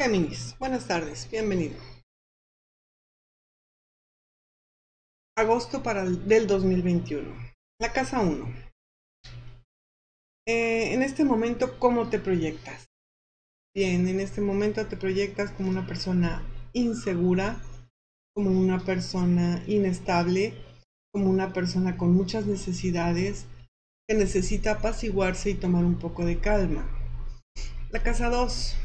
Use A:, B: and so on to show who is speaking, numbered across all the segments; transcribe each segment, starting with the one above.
A: Géminis, buenas tardes, bienvenido. Agosto para el, del 2021. La casa 1. Eh, en este momento, ¿cómo te proyectas? Bien, en este momento te proyectas como una persona insegura, como una persona inestable, como una persona con muchas necesidades, que necesita apaciguarse y tomar un poco de calma. La casa 2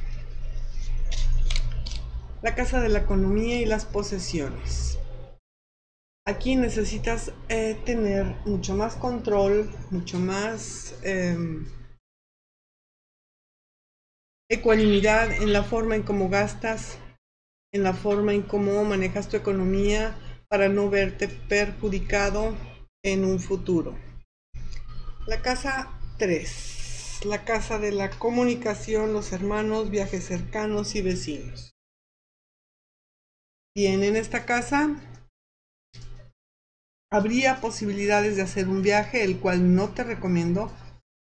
A: la casa de la economía y las posesiones. Aquí necesitas eh, tener mucho más control, mucho más em, ecuanimidad en la forma en cómo gastas, en la forma en cómo manejas tu economía para no verte perjudicado en un futuro. La casa 3, la casa de la comunicación, los hermanos, viajes cercanos y vecinos. Bien, en esta casa habría posibilidades de hacer un viaje, el cual no te recomiendo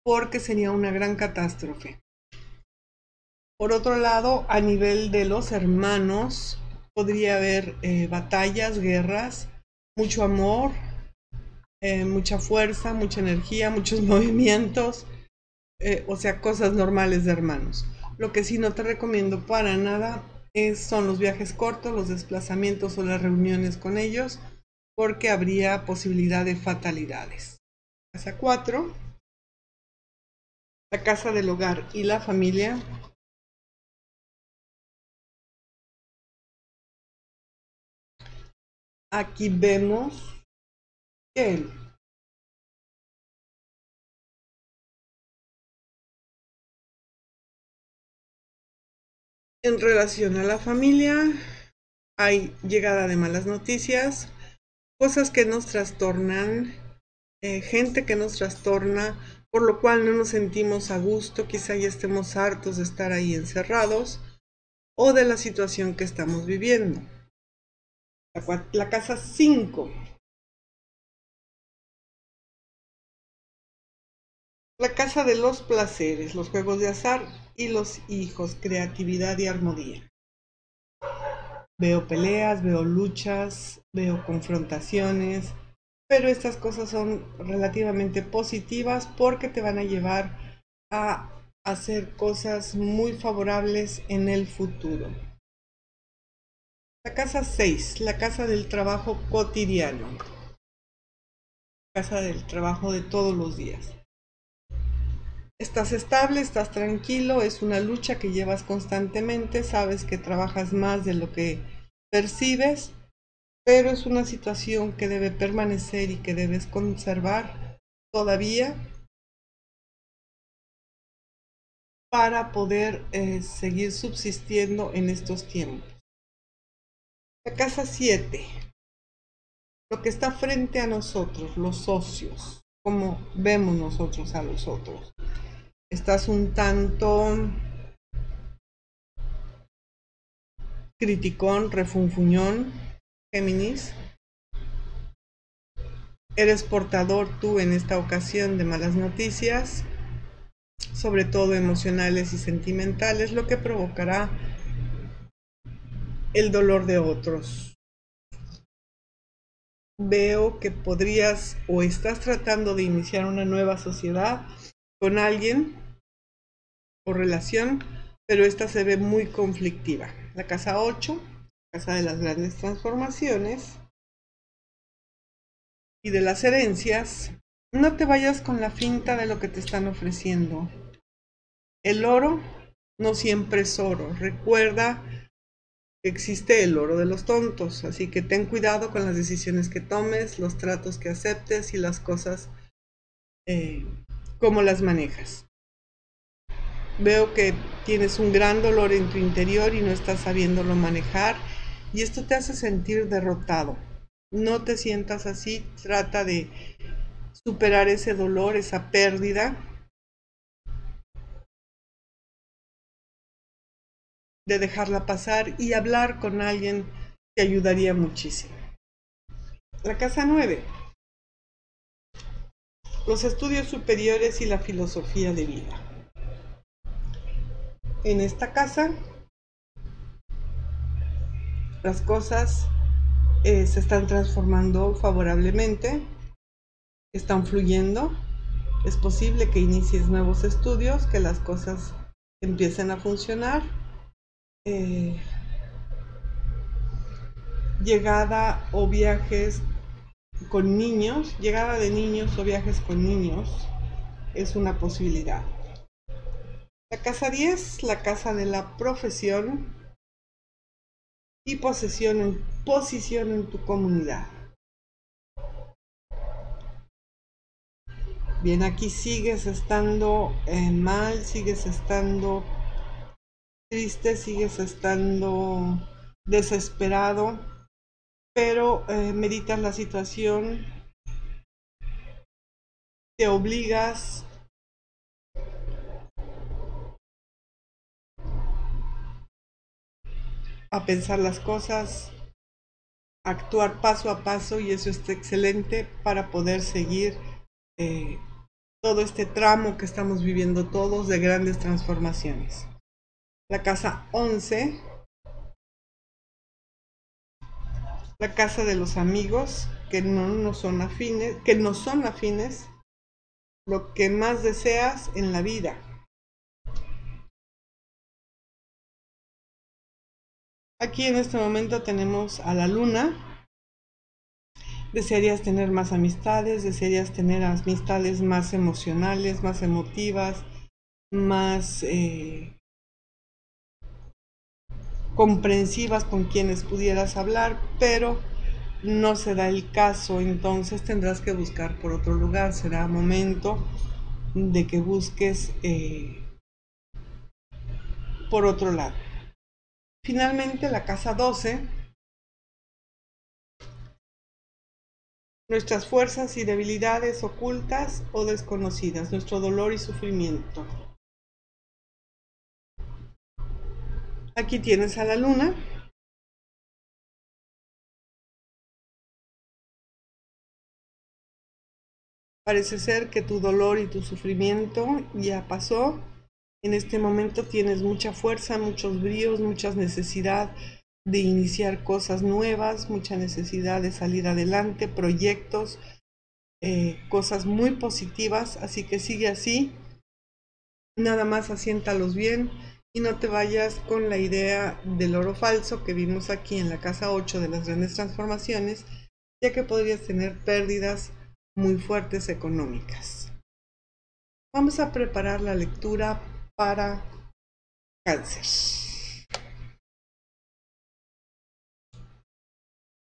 A: porque sería una gran catástrofe. Por otro lado, a nivel de los hermanos, podría haber eh, batallas, guerras, mucho amor, eh, mucha fuerza, mucha energía, muchos movimientos, eh, o sea, cosas normales de hermanos. Lo que sí no te recomiendo para nada son los viajes cortos, los desplazamientos o las reuniones con ellos, porque habría posibilidad de fatalidades. Casa 4. La casa del hogar y la familia. Aquí vemos que En relación a la familia, hay llegada de malas noticias, cosas que nos trastornan, eh, gente que nos trastorna, por lo cual no nos sentimos a gusto, quizá ya estemos hartos de estar ahí encerrados o de la situación que estamos viviendo. La, la casa 5. La casa de los placeres, los juegos de azar y los hijos, creatividad y armonía. Veo peleas, veo luchas, veo confrontaciones, pero estas cosas son relativamente positivas porque te van a llevar a hacer cosas muy favorables en el futuro. La casa 6, la casa del trabajo cotidiano. Casa del trabajo de todos los días. Estás estable, estás tranquilo, es una lucha que llevas constantemente, sabes que trabajas más de lo que percibes, pero es una situación que debe permanecer y que debes conservar todavía para poder eh, seguir subsistiendo en estos tiempos. La casa 7. Lo que está frente a nosotros, los socios, como vemos nosotros a los otros estás un tanto criticón, refunfuñón, Géminis. Eres portador tú en esta ocasión de malas noticias, sobre todo emocionales y sentimentales, lo que provocará el dolor de otros. Veo que podrías o estás tratando de iniciar una nueva sociedad con alguien o relación, pero esta se ve muy conflictiva. La casa 8, casa de las grandes transformaciones y de las herencias, no te vayas con la finta de lo que te están ofreciendo. El oro no siempre es oro. Recuerda que existe el oro de los tontos, así que ten cuidado con las decisiones que tomes, los tratos que aceptes y las cosas eh, cómo las manejas. Veo que tienes un gran dolor en tu interior y no estás sabiéndolo manejar y esto te hace sentir derrotado. No te sientas así, trata de superar ese dolor, esa pérdida. De dejarla pasar y hablar con alguien te ayudaría muchísimo. La casa 9 los estudios superiores y la filosofía de vida. En esta casa Las cosas eh, se están transformando favorablemente, están fluyendo. Es posible que inicies nuevos estudios, que las cosas empiecen a funcionar. Eh, llegada o viajes con niños, llegada de niños o viajes con niños es una posibilidad. La casa 10, la casa de la profesión y posesión en, posición en tu comunidad. Bien, aquí sigues estando eh, mal, sigues estando triste, sigues estando desesperado, pero eh, meditas la situación, te obligas a pensar las cosas, actuar paso a paso y eso es excelente para poder seguir eh, todo este tramo que estamos viviendo todos de grandes transformaciones. La casa 11, la casa de los amigos que no, no son afines, que no son afines, lo que más deseas en la vida. Aquí en este momento tenemos a la luna. Desearías tener más amistades, desearías tener amistades más emocionales, más emotivas, más eh, comprensivas con quienes pudieras hablar, pero no se da el caso, entonces tendrás que buscar por otro lugar. Será momento de que busques eh, por otro lado. Finalmente, la casa 12. Nuestras fuerzas y debilidades ocultas o desconocidas, nuestro dolor y sufrimiento. Aquí tienes a la luna. Parece ser que tu dolor y tu sufrimiento ya pasó. En este momento tienes mucha fuerza, muchos bríos, mucha necesidad de iniciar cosas nuevas, mucha necesidad de salir adelante, proyectos, eh, cosas muy positivas, así que sigue así, nada más asiéntalos bien y no te vayas con la idea del oro falso que vimos aquí en la casa 8 de las grandes transformaciones, ya que podrías tener pérdidas muy fuertes económicas. Vamos a preparar la lectura para cáncer.